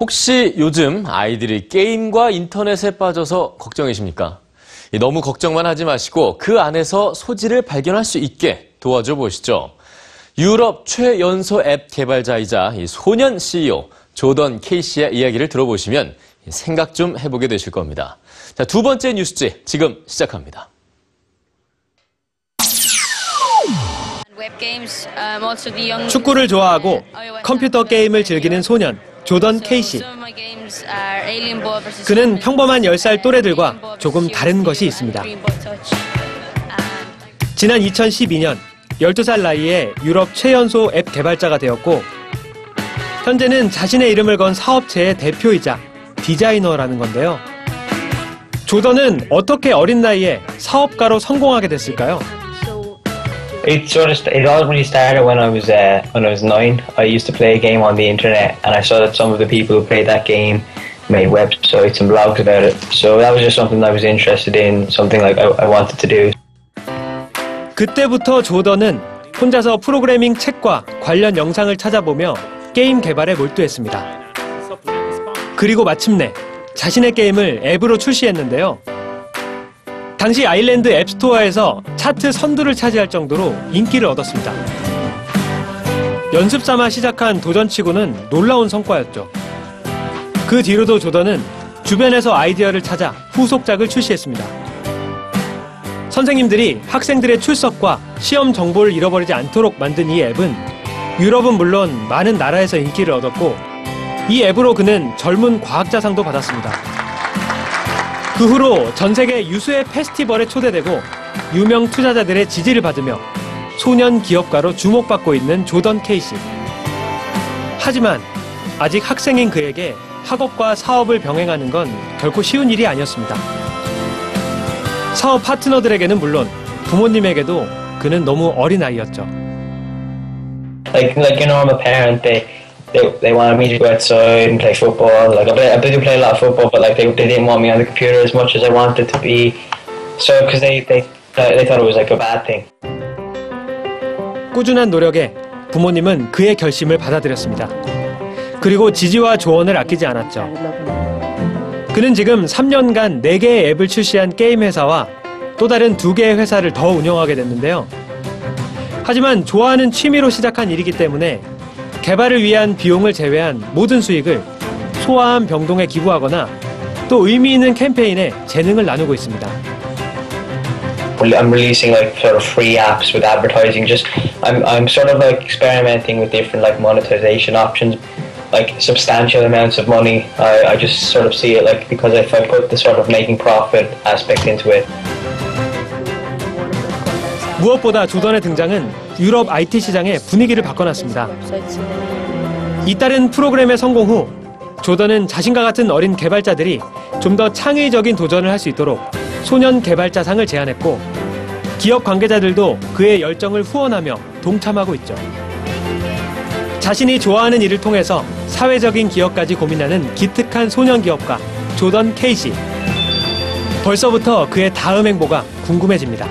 혹시 요즘 아이들이 게임과 인터넷에 빠져서 걱정이십니까? 너무 걱정만 하지 마시고 그 안에서 소질을 발견할 수 있게 도와줘 보시죠. 유럽 최연소 앱 개발자이자 이 소년 CEO 조던 케이시의 이야기를 들어보시면 생각 좀 해보게 되실 겁니다. 자, 두 번째 뉴스지 지금 시작합니다. 축구를 좋아하고 컴퓨터 게임을 즐기는 소년 조던 케이시. 그는 평범한 10살 또래들과 조금 다른 것이 있습니다. 지난 2012년 12살 나이에 유럽 최연소 앱 개발자가 되었고 현재는 자신의 이름을 건 사업체의 대표이자 디자이너라는 건데요. 조던은 어떻게 어린 나이에 사업가로 성공하게 됐을까요? It sort of it all really started when I was uh, when I was nine. I used to play a game on the internet, and I saw that some of the people who played that game made websites and blogs about it. So that was just something I was interested in, something like I, I wanted to do. 그때부터 조던은 혼자서 프로그래밍 책과 관련 영상을 찾아보며 게임 개발에 몰두했습니다. 그리고 마침내 자신의 게임을 앱으로 출시했는데요. 당시 아일랜드 앱스토어에서 차트 선두를 차지할 정도로 인기를 얻었습니다. 연습 삼아 시작한 도전치고는 놀라운 성과였죠. 그 뒤로도 조던은 주변에서 아이디어를 찾아 후속작을 출시했습니다. 선생님들이 학생들의 출석과 시험 정보를 잃어버리지 않도록 만든 이 앱은 유럽은 물론 많은 나라에서 인기를 얻었고 이 앱으로 그는 젊은 과학자상도 받았습니다. 그 후로 전 세계 유수의 페스티벌에 초대되고 유명 투자자들의 지지를 받으며 소년 기업가로 주목받고 있는 조던 케이시. 하지만 아직 학생인 그에게 학업과 사업을 병행하는 건 결코 쉬운 일이 아니었습니다. 사업 파트너들에게는 물론 부모님에게도 그는 너무 어린 아이였죠. Like like you know, I'm a parent. They they, they wanted me to go outside and play football. Like I, play, I do play a lot of football, but like they, they didn't want me on the computer as much as I wanted to be. So because they they they thought it was like a bad thing. 꾸준한 노력에 부모님은 그의 결심을 받아들였습니다. 그리고 지지와 조언을 아끼지 않았죠. 그는 지금 3년간 4개의 앱을 출시한 게임 회사와 또 다른 2개의 회사를 더 운영하게 됐는데요. 하지만 좋아하는 취미로 시작한 일이기 때문에 개발을 위한 비용을 제외한 모든 수익을 소아암 병동에 기부하거나 또 의미 있는 캠페인에 재능을 나누고 있습니다. I'm releasing like sort of free apps with advertising. Just I'm I'm sort of like experimenting with different like monetization options, like substantial amounts of money. I, I just sort of see it like because if I put the sort of making profit aspect into it, 무엇보다 조던의 등장은 유럽 IT 시장의 분위기를 바꿔놨습니다. 잇따른 프로그램의 성공 후 조던은 자신과 같은 어린 개발자들이 좀 더 창의적인 도전을 할 수 있도록 소년 개발자상을 제안했고 기업 관계자들도 그의 열정을 후원하며 동참하고 있죠. 자신이 좋아하는 일을 통해서 사회적인 기업까지 고민하는 기특한 소년 기업가 조던 케이시. 벌써부터 그의 다음 행보가 궁금해집니다.